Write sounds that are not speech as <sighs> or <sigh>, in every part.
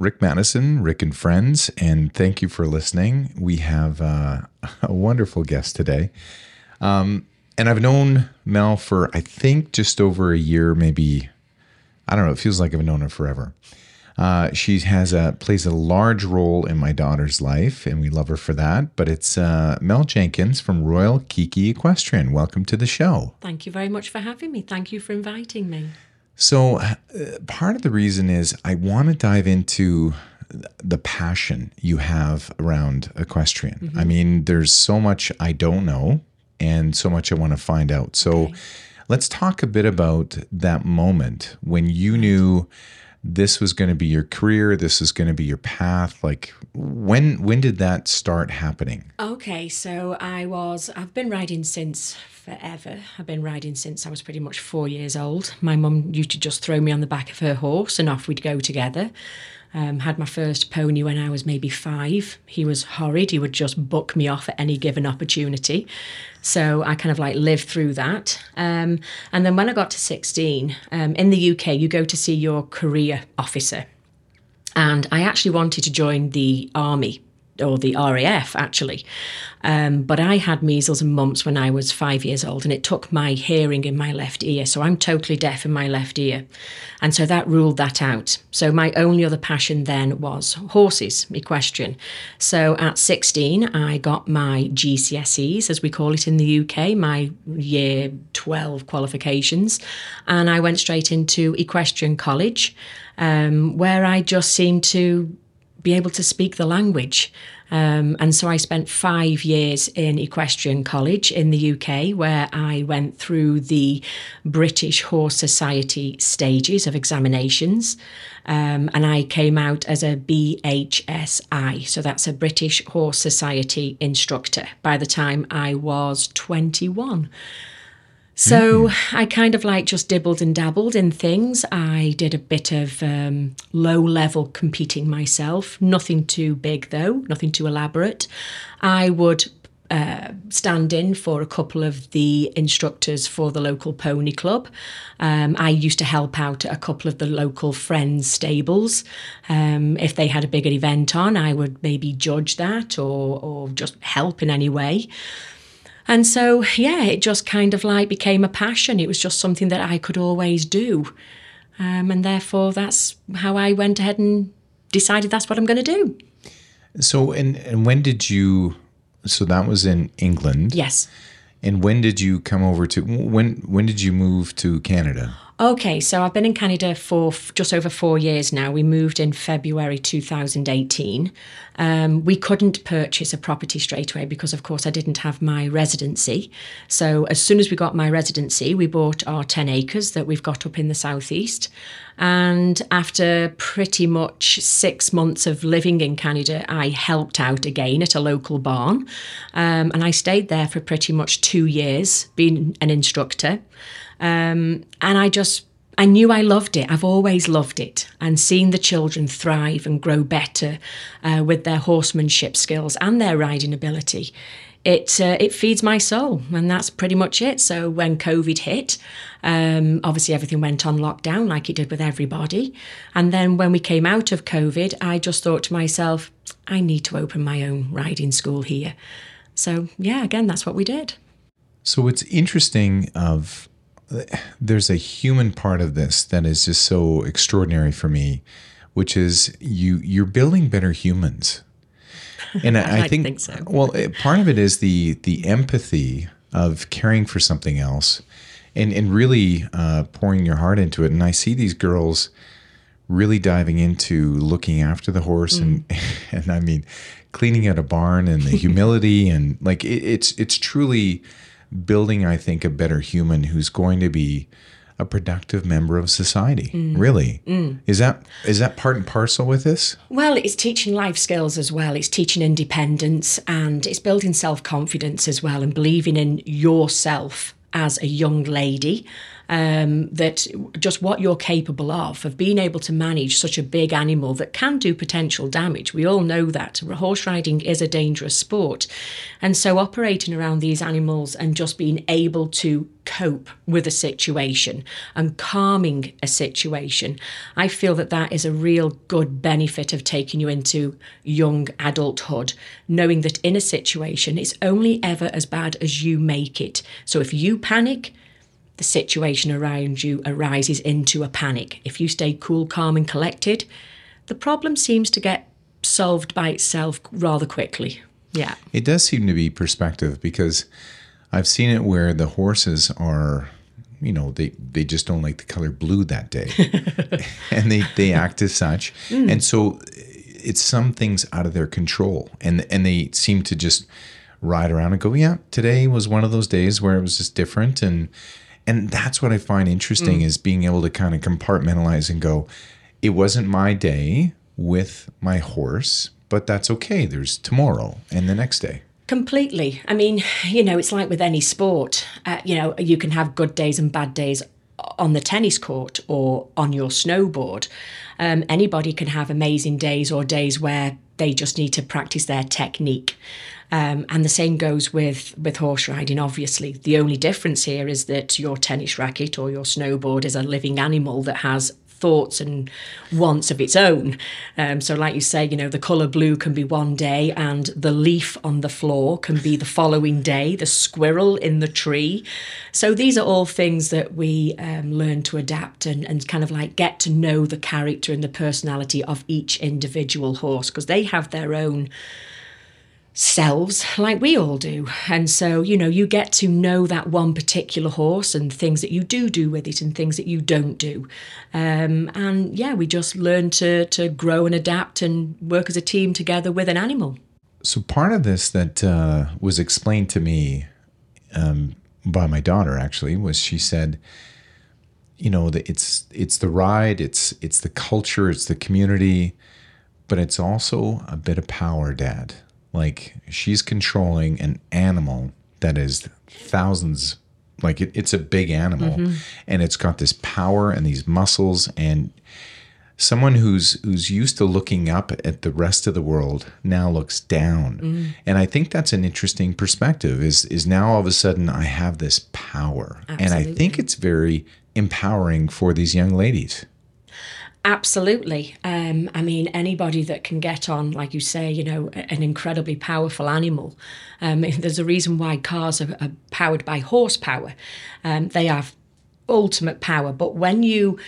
Rick Maddison, Rick and Friends, and thank you for listening. We have uh, <laughs> a wonderful guest today. Um, and I've known Mel for, I think, just over a year, maybe, I don't know, it feels like I've known her forever. Uh, she has a plays a large role in my daughter's life, and we love her for that. But it's uh, Mel Jenkins from Royal Kiki Equestrian. Welcome to the show. Thank you very much for having me. Thank you for inviting me. So, uh, part of the reason is I want to dive into the passion you have around equestrian. Mm-hmm. I mean, there's so much I don't know and so much I want to find out. So, okay. let's talk a bit about that moment when you knew this was going to be your career this is going to be your path like when when did that start happening okay so i was i've been riding since forever. I've been riding since I was pretty much four years old. My mum used to just throw me on the back of her horse and off we'd go together. Um, had my first pony when I was maybe five. He was horrid. He would just buck me off at any given opportunity. So I kind of like lived through that. Um, and then when I got to 16, um, in the UK, you go to see your career officer. And I actually wanted to join the army or the RAF actually. Um, but I had measles and mumps when I was five years old, and it took my hearing in my left ear. So I'm totally deaf in my left ear. And so that ruled that out. So my only other passion then was horses, equestrian. So at 16, I got my GCSEs, as we call it in the UK, my year 12 qualifications. And I went straight into equestrian college, um, where I just seemed to be able to speak the language. Um, and so I spent five years in Equestrian College in the UK, where I went through the British Horse Society stages of examinations. Um, and I came out as a BHSI, so that's a British Horse Society instructor by the time I was 21. So mm-hmm. I kind of like just dibbled and dabbled in things. I did a bit of um, low level competing myself, nothing too big though, nothing too elaborate. I would uh, stand in for a couple of the instructors for the local pony club. Um, I used to help out at a couple of the local friends' stables. Um, if they had a bigger event on, I would maybe judge that or, or just help in any way. And so, yeah, it just kind of like became a passion. It was just something that I could always do. Um, and therefore, that's how I went ahead and decided that's what I'm going to do. So, and, and when did you? So that was in England. Yes. And when did you come over to? When when did you move to Canada? Okay, so I've been in Canada for f- just over four years now. We moved in February 2018. Um, we couldn't purchase a property straight away because, of course, I didn't have my residency. So, as soon as we got my residency, we bought our 10 acres that we've got up in the southeast. And after pretty much six months of living in Canada, I helped out again at a local barn. Um, and I stayed there for pretty much two years, being an instructor. Um, and I just, I knew I loved it. I've always loved it. And seeing the children thrive and grow better uh, with their horsemanship skills and their riding ability, it uh, it feeds my soul, and that's pretty much it. So when COVID hit, um, obviously everything went on lockdown like it did with everybody, and then when we came out of COVID, I just thought to myself, I need to open my own riding school here. So yeah, again, that's what we did. So it's interesting of there's a human part of this that is just so extraordinary for me, which is you you're building better humans. And <laughs> I, I think, think so. well, part of it is the the empathy of caring for something else, and and really uh, pouring your heart into it. And I see these girls really diving into looking after the horse, mm. and <laughs> and I mean, cleaning out a barn, and the <laughs> humility, and like it, it's it's truly building, I think, a better human who's going to be a productive member of society. Mm. Really, mm. is that is that part and parcel with this? Well, it's teaching life skills as well. It's teaching independence and it's building self confidence as well, and believing in yourself as a young lady. Um, that just what you're capable of, of being able to manage such a big animal that can do potential damage. We all know that. Horse riding is a dangerous sport. And so operating around these animals and just being able to cope with a situation and calming a situation, I feel that that is a real good benefit of taking you into young adulthood, knowing that in a situation it's only ever as bad as you make it. So if you panic, the situation around you arises into a panic. If you stay cool, calm, and collected, the problem seems to get solved by itself rather quickly. Yeah. It does seem to be perspective because I've seen it where the horses are, you know, they, they just don't like the color blue that day. <laughs> and they, they act as such. Mm. And so it's some things out of their control. And and they seem to just ride around and go, Yeah, today was one of those days where it was just different and and that's what I find interesting mm. is being able to kind of compartmentalize and go, it wasn't my day with my horse, but that's okay. There's tomorrow and the next day. Completely. I mean, you know, it's like with any sport. Uh, you know, you can have good days and bad days on the tennis court or on your snowboard. Um, anybody can have amazing days or days where they just need to practice their technique. Um, and the same goes with, with horse riding, obviously. The only difference here is that your tennis racket or your snowboard is a living animal that has thoughts and wants of its own. Um, so, like you say, you know, the colour blue can be one day, and the leaf on the floor can be the following day, the squirrel in the tree. So, these are all things that we um, learn to adapt and, and kind of like get to know the character and the personality of each individual horse because they have their own selves like we all do. And so, you know, you get to know that one particular horse and things that you do do with it and things that you don't do. Um, and yeah, we just learn to, to grow and adapt and work as a team together with an animal. So, part of this that uh, was explained to me um, by my daughter actually was she said, you know, that it's it's the ride, it's it's the culture, it's the community, but it's also a bit of power, Dad like she's controlling an animal that is thousands like it, it's a big animal mm-hmm. and it's got this power and these muscles and someone who's who's used to looking up at the rest of the world now looks down mm. and i think that's an interesting perspective is is now all of a sudden i have this power Absolutely. and i think it's very empowering for these young ladies Absolutely. Um, I mean, anybody that can get on, like you say, you know, an incredibly powerful animal. Um, <laughs> there's a reason why cars are, are powered by horsepower. Um, they have ultimate power. But when you,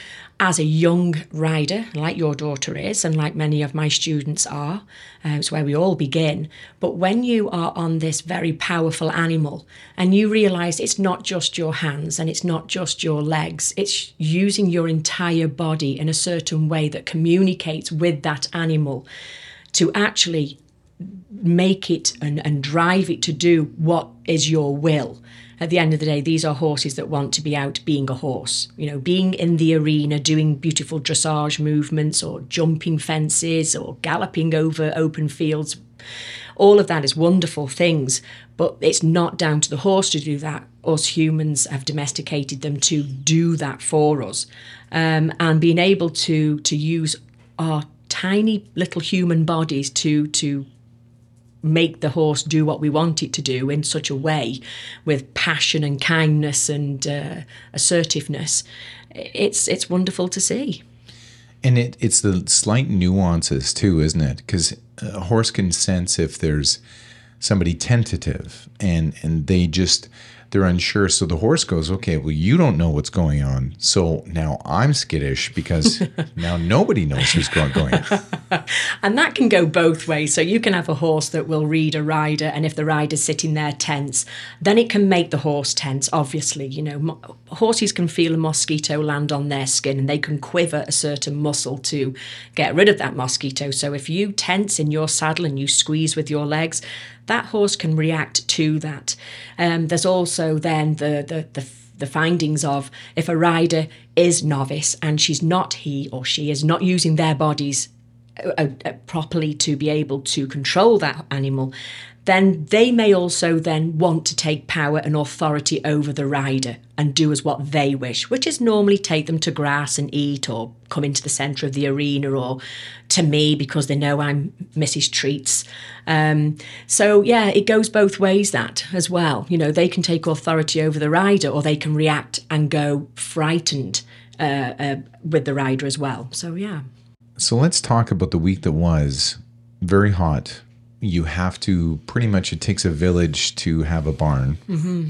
as a young rider, like your daughter is, and like many of my students are, uh, it's where we all begin. But when you are on this very powerful animal and you realize it's not just your hands and it's not just your legs, it's using your entire body in a certain way that communicates with that animal to actually make it and, and drive it to do what is your will at the end of the day, these are horses that want to be out being a horse. You know, being in the arena, doing beautiful dressage movements or jumping fences or galloping over open fields. All of that is wonderful things, but it's not down to the horse to do that. Us humans have domesticated them to do that for us. Um, and being able to to use our tiny little human bodies to to make the horse do what we want it to do in such a way with passion and kindness and uh, assertiveness. It's it's wonderful to see. And it, it's the slight nuances too isn't it? Because a horse can sense if there's somebody tentative and and they just they're unsure. So the horse goes, okay, well, you don't know what's going on. So now I'm skittish because <laughs> now nobody knows who's going, going. <laughs> and that can go both ways. So you can have a horse that will read a rider, and if the rider's sitting there tense, then it can make the horse tense, obviously. You know, mo- horses can feel a mosquito land on their skin and they can quiver a certain muscle to get rid of that mosquito. So if you tense in your saddle and you squeeze with your legs, that horse can react to that. Um, there's also then the, the, the the findings of if a rider is novice and she's not he or she is not using their bodies uh, uh, properly to be able to control that animal, then they may also then want to take power and authority over the rider and do as what they wish, which is normally take them to grass and eat or come into the centre of the arena or to me because they know I'm Mrs. Treats. Um, so yeah, it goes both ways that as well. You know, they can take authority over the rider or they can react and go frightened uh, uh, with the rider as well. So yeah. So let's talk about the week that was very hot you have to pretty much it takes a village to have a barn, mm-hmm.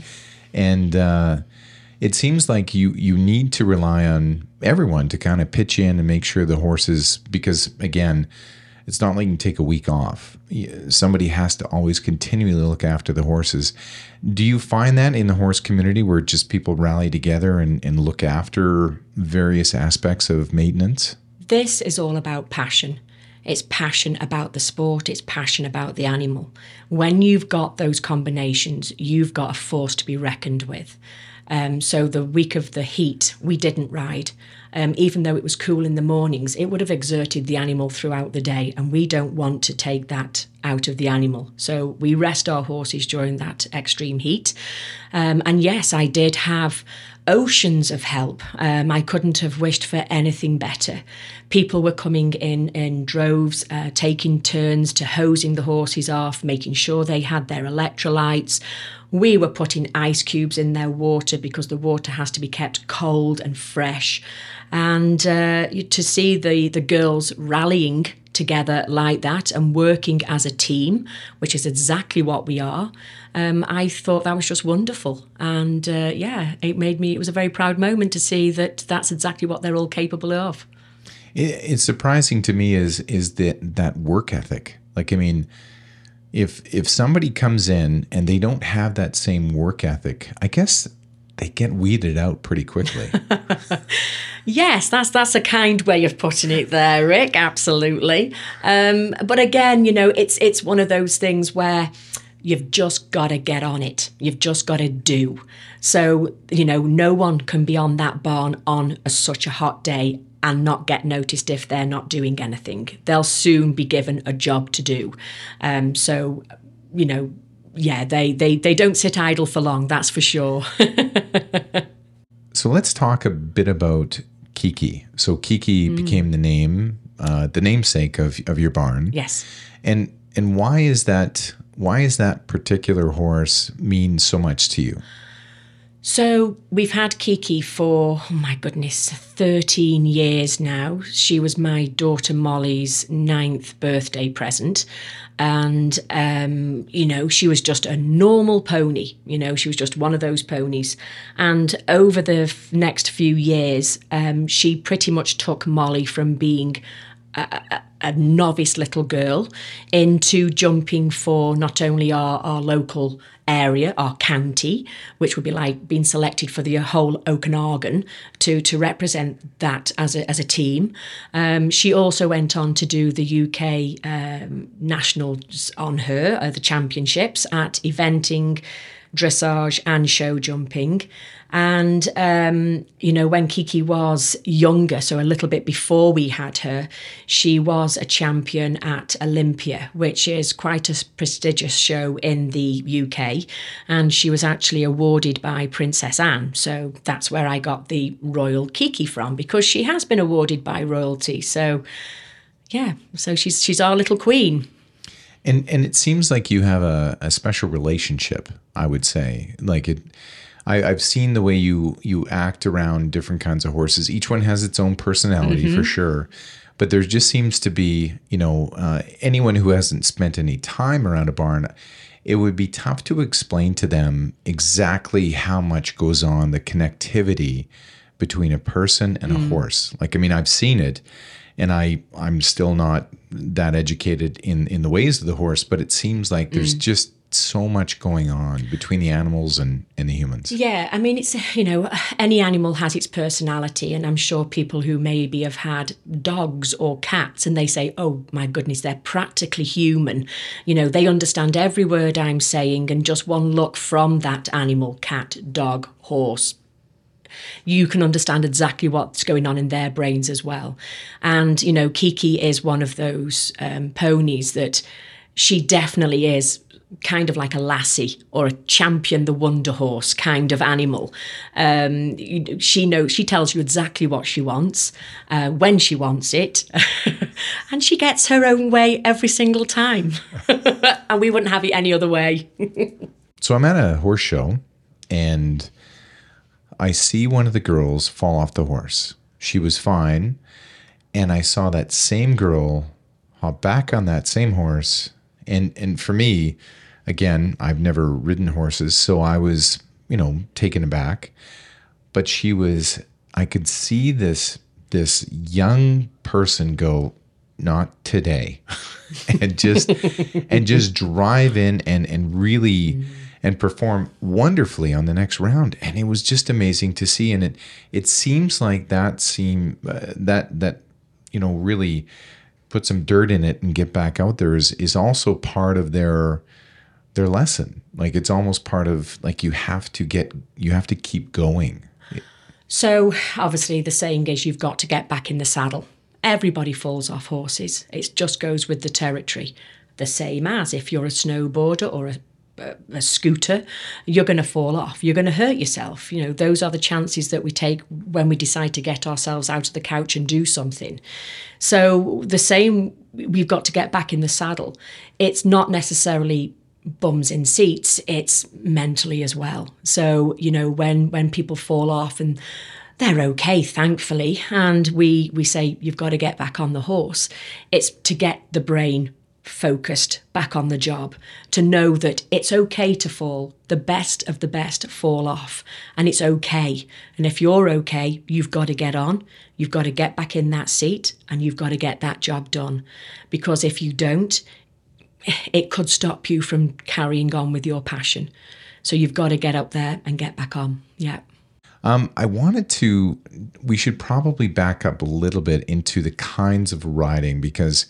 and uh, it seems like you you need to rely on everyone to kind of pitch in and make sure the horses because again. It's not like you can take a week off. Somebody has to always continually look after the horses. Do you find that in the horse community where just people rally together and, and look after various aspects of maintenance? This is all about passion. It's passion about the sport, it's passion about the animal. When you've got those combinations, you've got a force to be reckoned with. Um, so the week of the heat, we didn't ride. Um, even though it was cool in the mornings, it would have exerted the animal throughout the day, and we don't want to take that out of the animal. So we rest our horses during that extreme heat. Um, and yes, I did have oceans of help. Um, I couldn't have wished for anything better. People were coming in in droves, uh, taking turns to hosing the horses off, making sure they had their electrolytes. We were putting ice cubes in their water because the water has to be kept cold and fresh. And uh, to see the, the girls rallying together like that and working as a team, which is exactly what we are, um, I thought that was just wonderful. And uh, yeah, it made me, it was a very proud moment to see that that's exactly what they're all capable of. it's surprising to me is is that that work ethic. Like I mean, if if somebody comes in and they don't have that same work ethic, I guess they get weeded out pretty quickly. <laughs> yes, that's that's a kind way of putting it there, Rick. Absolutely. Um, but again, you know, it's it's one of those things where you've just got to get on it. You've just got to do. So you know, no one can be on that barn on a, such a hot day and not get noticed if they're not doing anything. They'll soon be given a job to do. Um, so, you know, yeah, they, they, they don't sit idle for long, that's for sure. <laughs> so let's talk a bit about Kiki. So Kiki mm. became the name, uh, the namesake of, of your barn. Yes. And and why is that why is that particular horse mean so much to you? So we've had Kiki for, oh my goodness, 13 years now. She was my daughter Molly's ninth birthday present. And, um, you know, she was just a normal pony. You know, she was just one of those ponies. And over the f- next few years, um, she pretty much took Molly from being a, a, novice little girl into jumping for not only our, our local area, our county, which would be like being selected for the whole Okanagan to, to represent that as a, as a team. Um, she also went on to do the UK um, nationals on her, uh, the championships at eventing, dressage, and show jumping. And, um, you know, when Kiki was younger, so a little bit before we had her, she was a champion at Olympia, which is quite a prestigious show in the UK. And she was actually awarded by Princess Anne. So that's where I got the Royal Kiki from, because she has been awarded by royalty. So, yeah, so she's, she's our little queen. And, and it seems like you have a, a special relationship, I would say. Like it, I, have seen the way you you act around different kinds of horses. Each one has its own personality mm-hmm. for sure, but there just seems to be, you know, uh, anyone who hasn't spent any time around a barn, it would be tough to explain to them exactly how much goes on, the connectivity between a person and mm. a horse. Like, I mean, I've seen it, and I I'm still not that educated in in the ways of the horse, but it seems like there's mm. just so much going on between the animals and, and the humans. Yeah, I mean, it's, you know, any animal has its personality. And I'm sure people who maybe have had dogs or cats and they say, oh my goodness, they're practically human. You know, they understand every word I'm saying, and just one look from that animal cat, dog, horse, you can understand exactly what's going on in their brains as well. And, you know, Kiki is one of those um, ponies that she definitely is kind of like a lassie or a champion the wonder horse kind of animal. Um, she knows she tells you exactly what she wants uh, when she wants it <laughs> and she gets her own way every single time. <laughs> And we wouldn't have it any other way. <laughs> So i'm at a horse show and i see one of the girls fall off the horse. She was fine and i saw that same girl hop back on that same horse. And and for me again, I've never ridden horses, so I was, you know, taken aback. But she was I could see this this young person go, not today. <laughs> and just and just drive in and and really and perform wonderfully on the next round and it was just amazing to see and it it seems like that seem uh, that that you know really put some dirt in it and get back out there is is also part of their their lesson. Like it's almost part of like you have to get you have to keep going. So obviously the saying is you've got to get back in the saddle. Everybody falls off horses. It just goes with the territory. The same as if you're a snowboarder or a a, scooter, you're going to fall off. You're going to hurt yourself. You know, those are the chances that we take when we decide to get ourselves out of the couch and do something. So, the same, we've got to get back in the saddle. It's not necessarily bums in seats it's mentally as well. So you know when when people fall off and they're okay thankfully and we we say you've got to get back on the horse it's to get the brain focused back on the job to know that it's okay to fall the best of the best fall off and it's okay. And if you're okay you've got to get on you've got to get back in that seat and you've got to get that job done. Because if you don't it could stop you from carrying on with your passion. So you've got to get up there and get back on. Yeah. Um, I wanted to, we should probably back up a little bit into the kinds of riding because,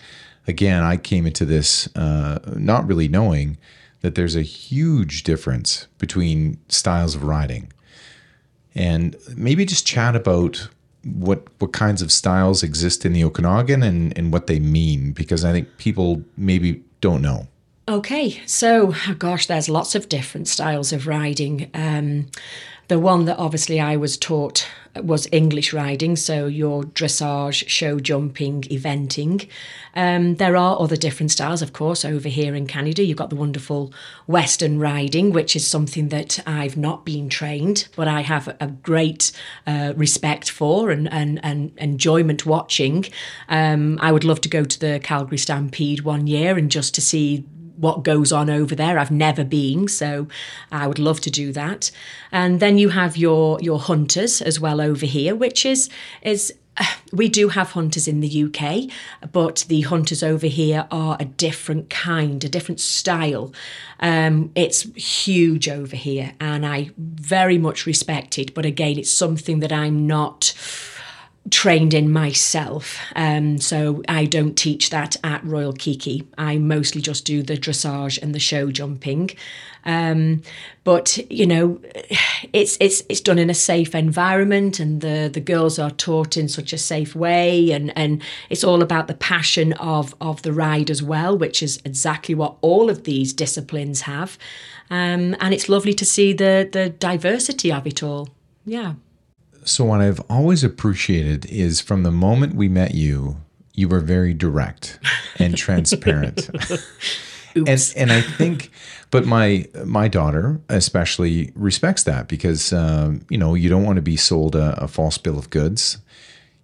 again, I came into this uh, not really knowing that there's a huge difference between styles of riding. And maybe just chat about what what kinds of styles exist in the Okanagan and, and what they mean because I think people maybe don't know? Okay, so gosh, there's lots of different styles of riding. Um, the one that obviously I was taught was English riding, so your dressage, show jumping, eventing. Um, there are other different styles, of course, over here in Canada. You've got the wonderful Western riding, which is something that I've not been trained, but I have a great uh, respect for and, and, and enjoyment watching. Um, I would love to go to the Calgary Stampede one year and just to see what goes on over there. I've never been, so I would love to do that. And then you have your your hunters as well over here, which is is <sighs> we do have hunters in the UK, but the hunters over here are a different kind, a different style. Um, it's huge over here, and I very much respect it. But again, it's something that I'm not trained in myself. Um, so I don't teach that at Royal Kiki. I mostly just do the dressage and the show jumping. Um, but you know, it's it's it's done in a safe environment, and the the girls are taught in such a safe way, and and it's all about the passion of of the ride as well, which is exactly what all of these disciplines have. Um, and it's lovely to see the the diversity of it all. Yeah. So, what I've always appreciated is from the moment we met you, you were very direct and transparent. <laughs> and and I think, but my my daughter especially respects that because um, you know you don't want to be sold a, a, false bill of goods.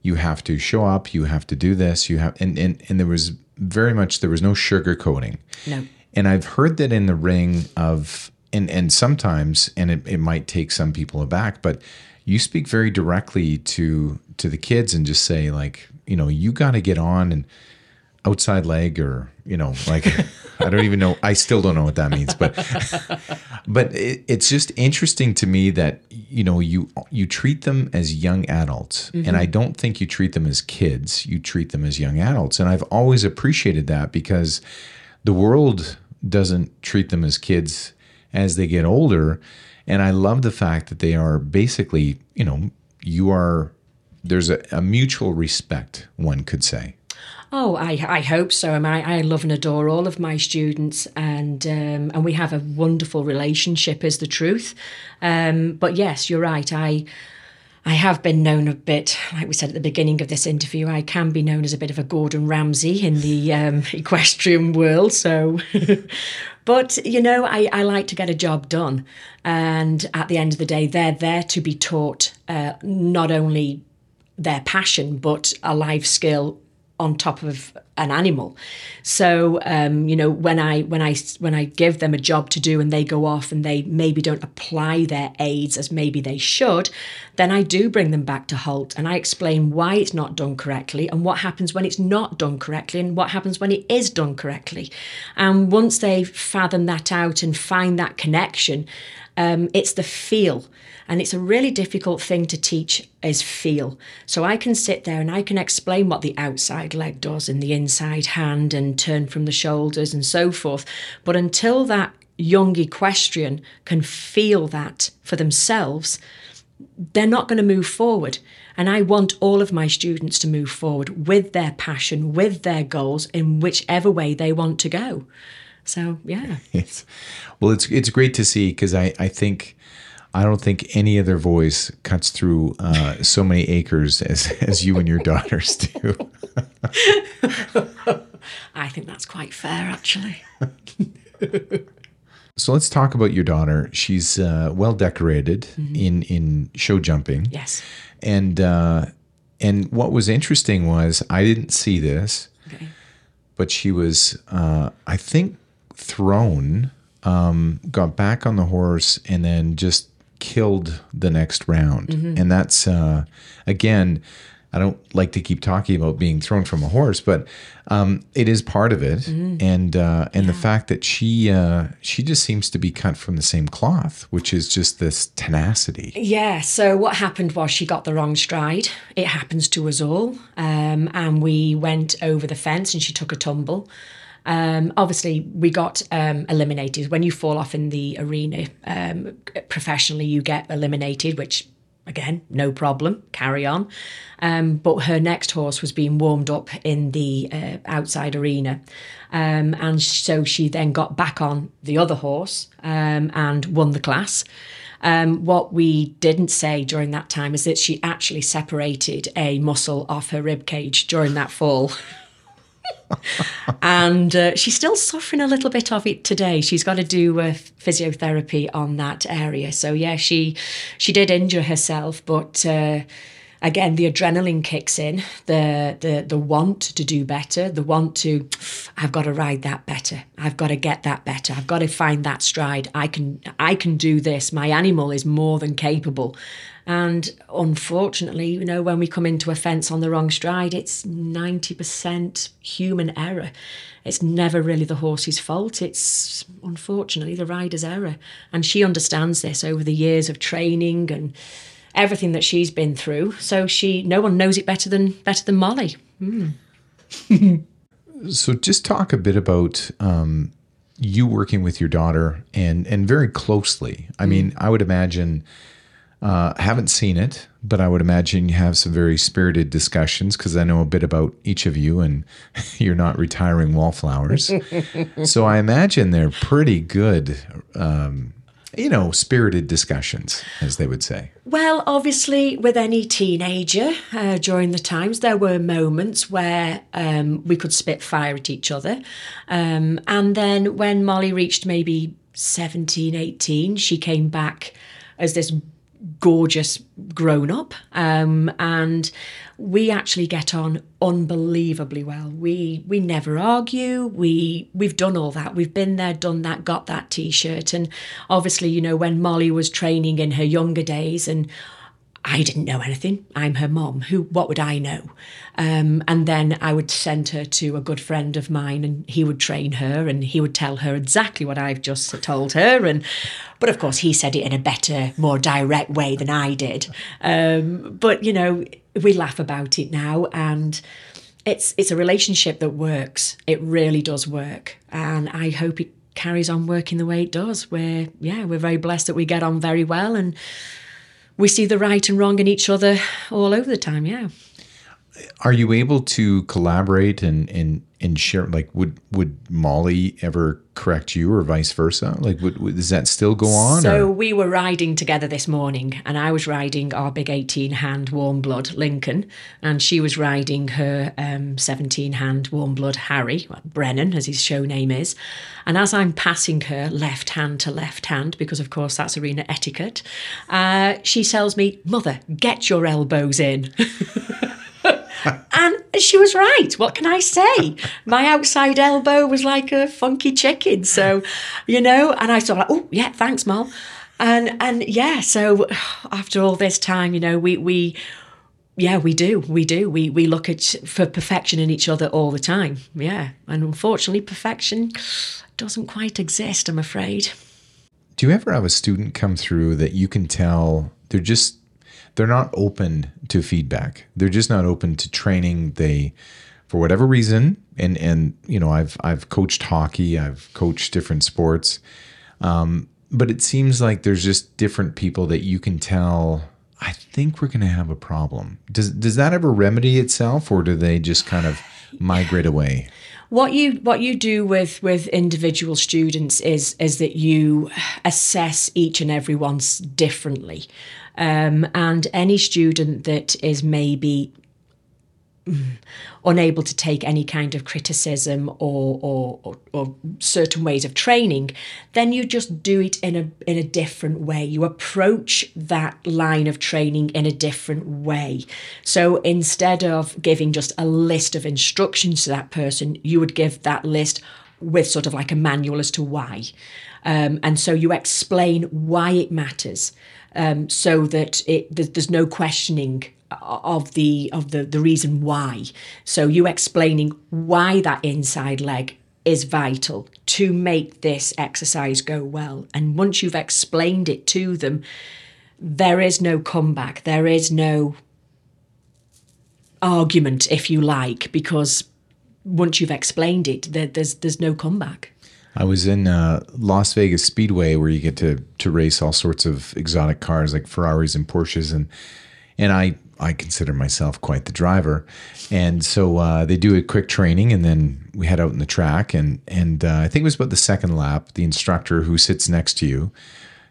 You have to show up. You have to do this. You have and and and there was very much there was no sugarcoating. No. And I've heard that in the ring of and and sometimes and it, it might take some people aback, but you speak very directly to to the kids and just say like you know you got to get on and outside leg or you know like <laughs> i don't even know i still don't know what that means but <laughs> but it, it's just interesting to me that you know you you treat them as young adults. Mm-hmm. and i don't think you treat them as kids you treat them as young adults. And i've always appreciated that because the world doesn't treat them as kids as they get older and I love the fact that they are basically, you know, you are there's a, a mutual respect, one could say. Oh, I, I hope so. I, mean, I, love and adore all of my students, and um, and we have a wonderful relationship. Is the truth, um, but yes, you're right. I I have been known a bit, like we said at the beginning of this interview, I can be known as a bit of a Gordon Ramsay in the um, <laughs> equestrian world. So, <laughs> but you know, I, I like to get a job done, and at the end of the day, they're there to be taught uh, not only their passion but a life skill on top of an animal. So um, you know when I when I when I give them a job to do and they go off and they maybe don't apply their aids as maybe they should, then I do bring them back to halt and I explain why it's not done correctly and what happens when it's not done correctly and what happens when it is done correctly. And once they fathom that out and find that connection, um, it's the feel and it's a really difficult thing to teach is feel. So I can sit there and I can explain what the outside leg does and the inside hand and turn from the shoulders and so forth. But until that young equestrian can feel that for themselves, they're not going to move forward. And I want all of my students to move forward with their passion, with their goals, in whichever way they want to go. So yeah. <laughs> Well, it's it's great to see because I I think I don't think any other voice cuts through uh, so many acres as, <laughs> as you and your daughters do. <laughs> I think that's quite fair, actually. <laughs> so let's talk about your daughter. She's uh, well decorated mm-hmm. in in show jumping. Yes. And uh, and what was interesting was I didn't see this, okay. but she was uh, I think thrown, um, got back on the horse, and then just killed the next round. Mm-hmm. And that's, uh, again, I don't like to keep talking about being thrown from a horse, but um, it is part of it, mm-hmm. and uh, and yeah. the fact that she uh, she just seems to be cut from the same cloth, which is just this tenacity. Yeah. So what happened was she got the wrong stride. It happens to us all, um, and we went over the fence, and she took a tumble. Um, obviously, we got um, eliminated. When you fall off in the arena um, professionally, you get eliminated, which again, no problem, carry on. Um, but her next horse was being warmed up in the uh, outside arena. Um, and so she then got back on the other horse um, and won the class. Um, what we didn't say during that time is that she actually separated a muscle off her rib cage during that fall. <laughs> <laughs> and uh, she's still suffering a little bit of it today. She's got to do uh, physiotherapy on that area. So yeah, she she did injure herself, but. Uh, again the adrenaline kicks in the the the want to do better the want to i've got to ride that better i've got to get that better i've got to find that stride i can i can do this my animal is more than capable and unfortunately, you know, when we come into a fence on the wrong stride, it's 90% human error. It's never really the horse's fault. It's unfortunately the rider's error. And she understands this over the years of training and everything that she's been through. So she no one knows it better than better than Molly. Mm. so just talk a bit about um, you working with your daughter and and very closely. I mm. mean, I would imagine uh, haven't seen it, but I would imagine you have some very spirited discussions because I know a bit about each of you, and <laughs> you're not retiring wallflowers. <laughs> so I imagine they're pretty good, um, you know, spirited discussions, as they would say. Well, obviously, with any teenager uh, during the times, there were moments where um, we could spit fire at each other. Um, and then when Molly reached maybe 17, 18, she came back as this gorgeous grown up um, and we actually get on unbelievably well. We we never argue. We we've done all that. We've been there done that got that t-shirt. And obviously you know when molly was training in her younger days and I didn't know anything. I'm her mom. Who? What would I know? Um, and then I would send her to a good friend of mine, and he would train her, and he would tell her exactly what I've just told her. And but of course, he said it in a better, more direct way than I did. Um, but you know, we laugh about it now, and it's it's a relationship that works. It really does work, and I hope it carries on working the way it does. We're yeah, we're very blessed that we get on very well and we see the right and wrong in each other all over the time. Yeah. Are you able to collaborate and and and share? Like, would would Molly ever correct you, or vice versa? Like, would, would does that still go on? So or? we were riding together this morning, and I was riding our big 18 hand warm blood Lincoln, and she was riding her um, 17 hand warm blood Harry, Brennan, as his show name is. And as I'm passing her left hand to left hand, because of course that's arena etiquette, uh, she tells me, Mother, get your elbows in. <laughs> and she was right. What can I say? My outside elbow was like a funky chicken. So, you know, and I thought, oh yeah, thanks, Mom. And and yeah, so after all this time, you know, we we yeah, we do. We do. We we look at for perfection in each other all the time. Yeah. And unfortunately perfection doesn't quite exist, I'm afraid. Do you ever have a student come through that you can tell they're just they're not open to feedback. They're just not open to training. They, for whatever reason, and and you know, I've I've coached hockey, I've coached different sports, um, but it seems like there's just different people that you can tell. I think we're going to have a problem. Does does that ever remedy itself, or do they just kind of migrate away? What you what you do with with individual students is is that you assess each and every one's differently. Um, and any student that is maybe unable to take any kind of criticism or, or, or, or, certain ways of training, then you just do it in a in a different way. You approach that line of training in a different way. So instead of giving just a list of instructions to that person, you would give that list with sort of like a manual as to why. Um, and so you explain why it matters um, so that it there's no questioning of the of the the reason why. So you explaining why that inside leg is vital to make this exercise go well. And once you've explained it to them, there is no comeback. There is no argument, if you like, because once you've explained it, there, there's there's no comeback. I was in uh, Las Vegas Speedway where you get to to race all sorts of exotic cars like Ferraris and Porsches and and I I consider myself quite the driver, and so uh, they do a quick training and then we head out in the track and and uh, I think it was about the second lap. The instructor who sits next to you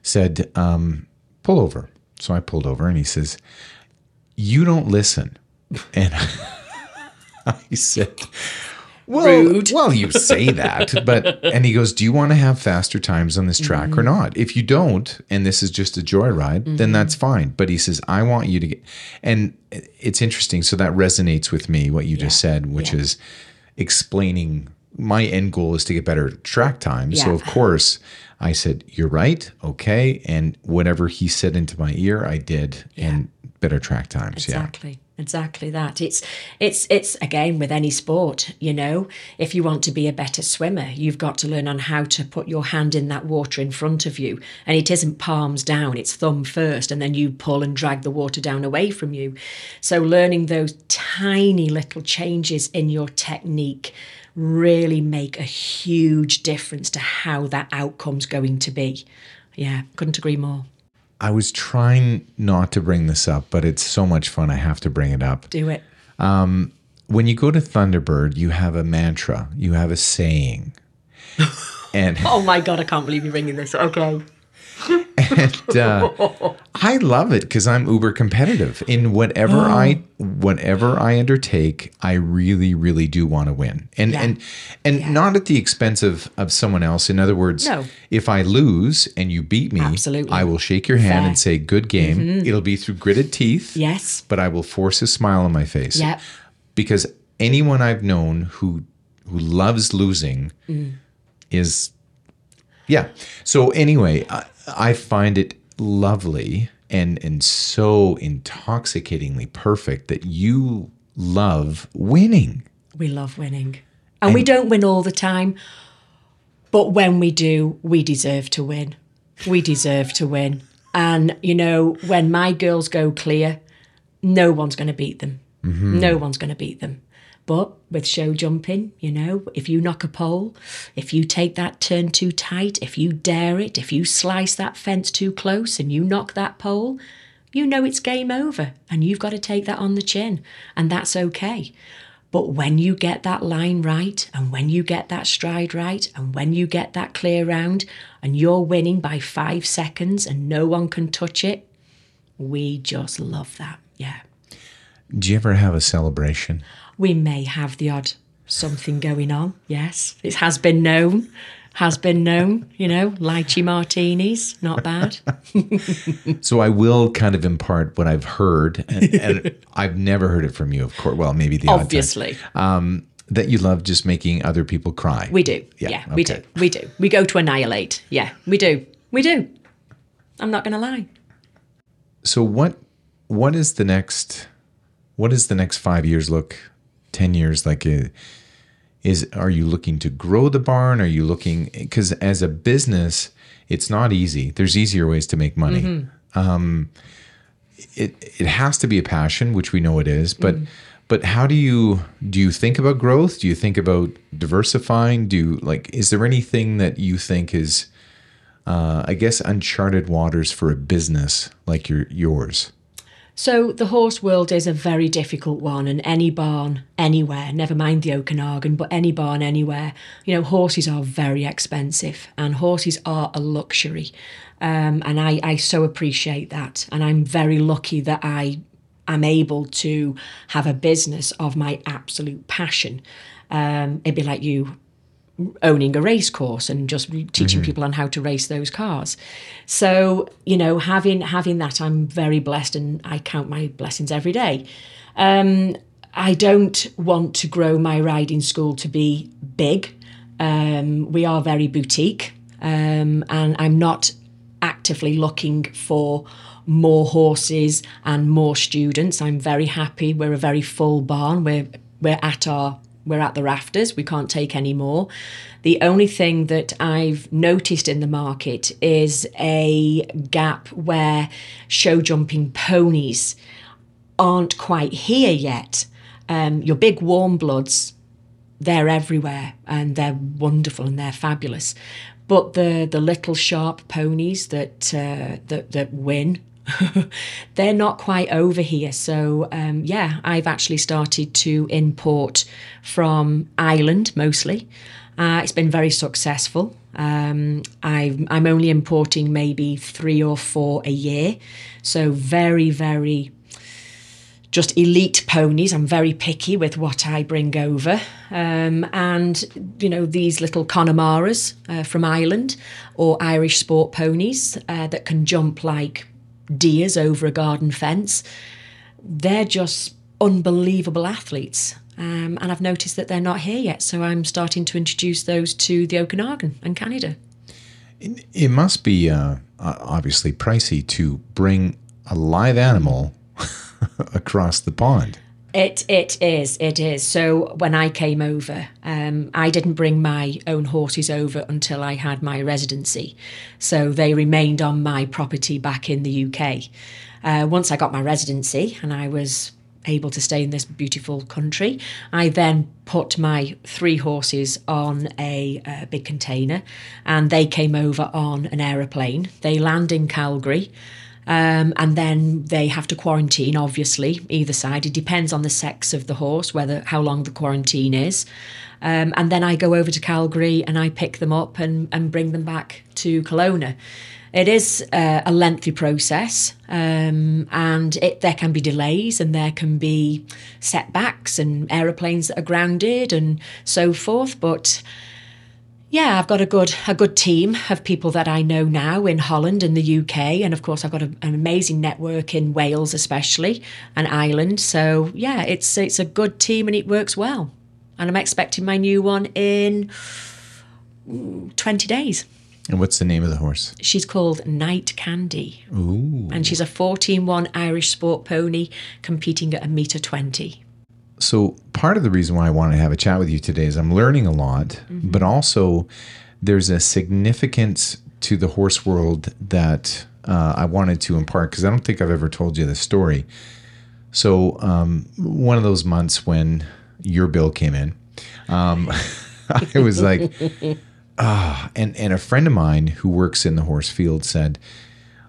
said, um, "Pull over." So I pulled over and he says, "You don't listen," and <laughs> I said. Well, Rude. well, you say that, but <laughs> and he goes, "Do you want to have faster times on this track Mm-hmm. or not? If you don't, and this is just a joyride, then that's fine." But he says, "I want you to get," and it's interesting. So that resonates with me what you just said, which Yeah. is explaining my end goal is to get better track time. So of course, I said, "You're right, okay," and whatever he said into my ear, I did, and better track times. Yeah. Exactly. Exactly that. It's it's it's again with any sport, you know, if you want to be a better swimmer, you've got to learn on how to put your hand in that water in front of you. And it isn't palms down, it's thumb first and then you pull and drag the water down away from you. So learning those tiny little changes in your technique really make a huge difference to how that outcome's going to be. Yeah, couldn't agree more. I was trying not to bring this up, but it's so much fun. I have to bring it up. Do it. Um, when you go to Thunderbird, you have a mantra, you have a saying. <laughs> and Oh my god, I can't believe you're bringing this. Okay. <laughs> and uh, I love it because I'm uber competitive in whatever I whatever I undertake. I really, really do want to win, and Yeah. and and not at the expense of of someone else. In other words, No. if I lose and you beat me, Absolutely. I will shake your hand Fair. Mm-hmm. and say, "Good game." It'll be through gritted teeth, Yes. but I will force a smile on my face. Yep. because anyone I've known who who loves losing Mm. is yeah. So anyway, I, I find it lovely and and so intoxicatingly perfect that you love winning. We love winning. And, we don't win all the time, but when we do, we deserve to win. We deserve to win. And, you know, when my girls go clear, no one's going to beat them. Mm-hmm. No one's going to beat them. But with show jumping, you know, if you knock a pole, if you take that turn too tight, if you dare it, if you slice that fence too close and you knock that pole, you know it's game over and you've got to take that on the chin, and that's okay. But when you get that line right, and when you get that stride right, and when you get that clear round, and you're winning by five seconds and no one can touch it, we just love that. Yeah. Do you ever have a celebration? We may have the odd something going on. Yes, it has been known. Has been known, you know, lychee martinis, not bad. <laughs> So I will kind of impart what I've heard, and, and <laughs> I've never heard it from you, of course. Well, maybe the. Obviously, um, that you love just making other people cry. we do. Yeah, Yeah, we do. We do. We go to annihilate. Yeah, we do. We do. I'm not going to lie. so what? What is the next? What is the next five years look? Ten years like? uh is are you looking to grow the barn? Are you looking because as a business, it's not easy. There's easier ways to make money. Um, it it has to be a passion, which we know it is, but. But how do you do you think about growth? Do you think about diversifying? Do you, like is there anything that you think is uh, I guess uncharted waters for a business like your yours? So the horse world is a very difficult one, and any barn anywhere, never mind the Okanagan, but any barn anywhere, you know, horses are very expensive, and horses are a luxury, um, and I, I so appreciate that, and I'm very lucky that I am able to have a business of my absolute passion. Um, it'd be like you owning a race course and just teaching people on how to race those cars. So you know, having having that, I'm very blessed, and I count my blessings every day. Um, I don't want to grow my riding school to be big. Um, we are very boutique, um, and I'm not actively looking for more horses and more students. I'm very happy. We're a very full barn. We're we're at our we're at the rafters. We can't take any more. The only thing that I've noticed in the market is a gap where show jumping ponies aren't quite here yet. Um, your big warm bloods, they're everywhere and they're wonderful and they're fabulous. But the the little sharp ponies that uh, that that win, <laughs> they're not quite over here. So um, yeah, I've actually started to import from Ireland mostly. Uh, it's been very successful. Um, I've, I'm only importing maybe three or four a year, so very very just elite ponies. I'm very picky with what I bring over. Um, and, you know, these little Connemara's uh, from Ireland or Irish sport ponies uh, that can jump like deers over a garden fence. They're just unbelievable athletes. Um, and I've noticed that they're not here yet. So I'm starting to introduce those to the Okanagan and Canada. It must be uh, obviously pricey to bring a live animal <laughs> across the pond. It it is it is. So when I came over, um, I didn't bring my own horses over until I had my residency, so they remained on my property back in the UK. Uh, once I got my residency and I was able to stay in this beautiful country, I then put my three horses on a, uh big container, and they came over on an aeroplane. They land in Calgary. Um, and then they have to quarantine, obviously, either side. It depends on the sex of the horse, whether how long the quarantine is. Um, and then I go over to Calgary and I pick them up and, and bring them back to Kelowna. It is uh, a lengthy process, um, and it, there can be delays, and there can be setbacks, and aeroplanes that are grounded, and so forth. But yeah, I've got a good a good team of people that I know now in Holland and the UK, and of course I've got a, an amazing network in Wales, especially and Ireland. So yeah, it's it's a good team and it works well. And I'm expecting my new one in 20 days. And what's the name of the horse? She's called Night Candy, Ooh. and she's a 14-1 Irish sport pony competing at a meter 20. So part of the reason why I want to have a chat with you today is I'm learning a lot, but also there's a significance to the horse world that uh, I wanted to impart because I don't think I've ever told you this story. So um, one of those months when your bill came in, um, <laughs> I was like, <laughs> ah, and and a friend of mine who works in the horse field said,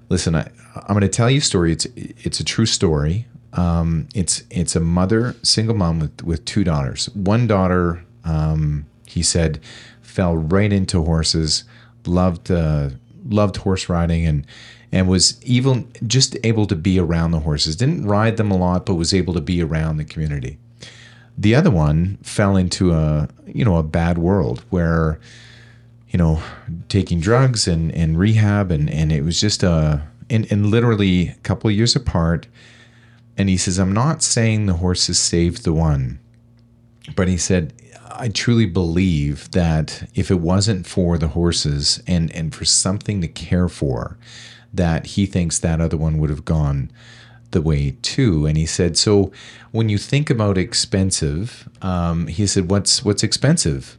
Listen, I, I'm going to tell you a story. It's it's a true story. Um, it's it's a mother, single mom with with two daughters. One daughter, um, he said, fell right into horses, loved uh, loved horse riding, and and was even just able to be around the horses. Didn't ride them a lot, but was able to be around the community. The other one fell into a you know a bad world where you know taking drugs and and rehab and and it was just a and, and literally a couple years apart. And he says, I'm not saying the horses saved the one, but he said, I truly believe that if it wasn't for the horses and, and for something to care for, that he thinks that other one would have gone the way too. And he said, so when you think about expensive, um, he said, what's what's expensive?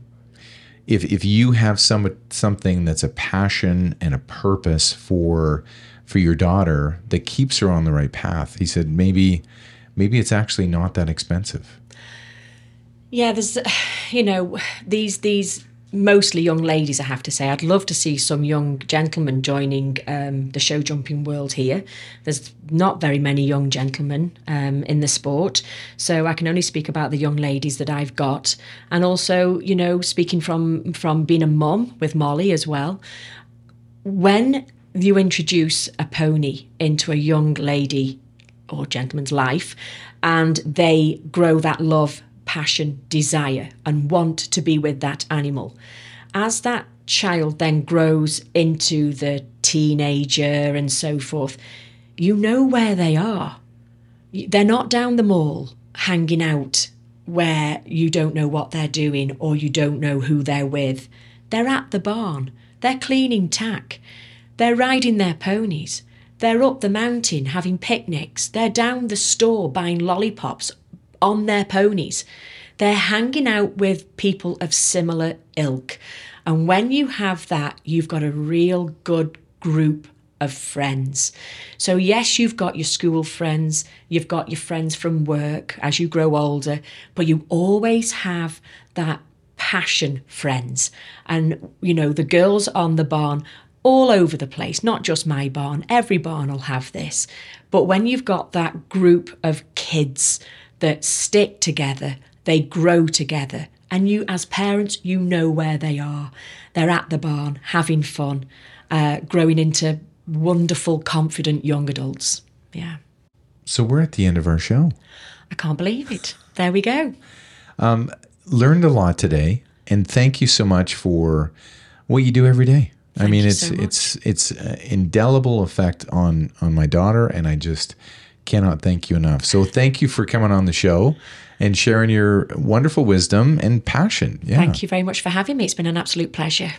If if you have some something that's a passion and a purpose for for your daughter that keeps her on the right path, he said maybe maybe it's actually not that expensive. Yeah, there's, you know, these these mostly young ladies. I have to say, I'd love to see some young gentlemen joining um, the show jumping world here. There's not very many young gentlemen um, in the sport, so I can only speak about the young ladies that I've got, and also, you know, speaking from from being a mum with Molly as well. When you introduce a pony into a young lady or gentleman's life, and they grow that love passion, desire, and want to be with that animal. As that child then grows into the teenager and so forth, you know where they are. They're not down the mall hanging out where you don't know what they're doing or you don't know who they're with. They're at the barn. They're cleaning tack. They're riding their ponies. They're up the mountain having picnics. They're down the store buying lollipops on their ponies. They're hanging out with people of similar ilk. And when you have that, you've got a real good group of friends. So, yes, you've got your school friends, you've got your friends from work as you grow older, but you always have that passion friends. And, you know, the girls on the barn all over the place, not just my barn, every barn will have this. But when you've got that group of kids that stick together, they grow together. And you, as parents, you know where they are. They're at the barn, having fun, uh, growing into wonderful, confident young adults. Yeah. So we're at the end of our show. I can't believe it. There we go. Um, learned a lot today, and thank you so much for what you do every day. Thank I mean, it's so it's it's uh, indelible effect on on my daughter, and I just cannot thank you enough. So thank you for coming on the show and sharing your wonderful wisdom and passion. Yeah. Thank you very much for having me. It's been an absolute pleasure.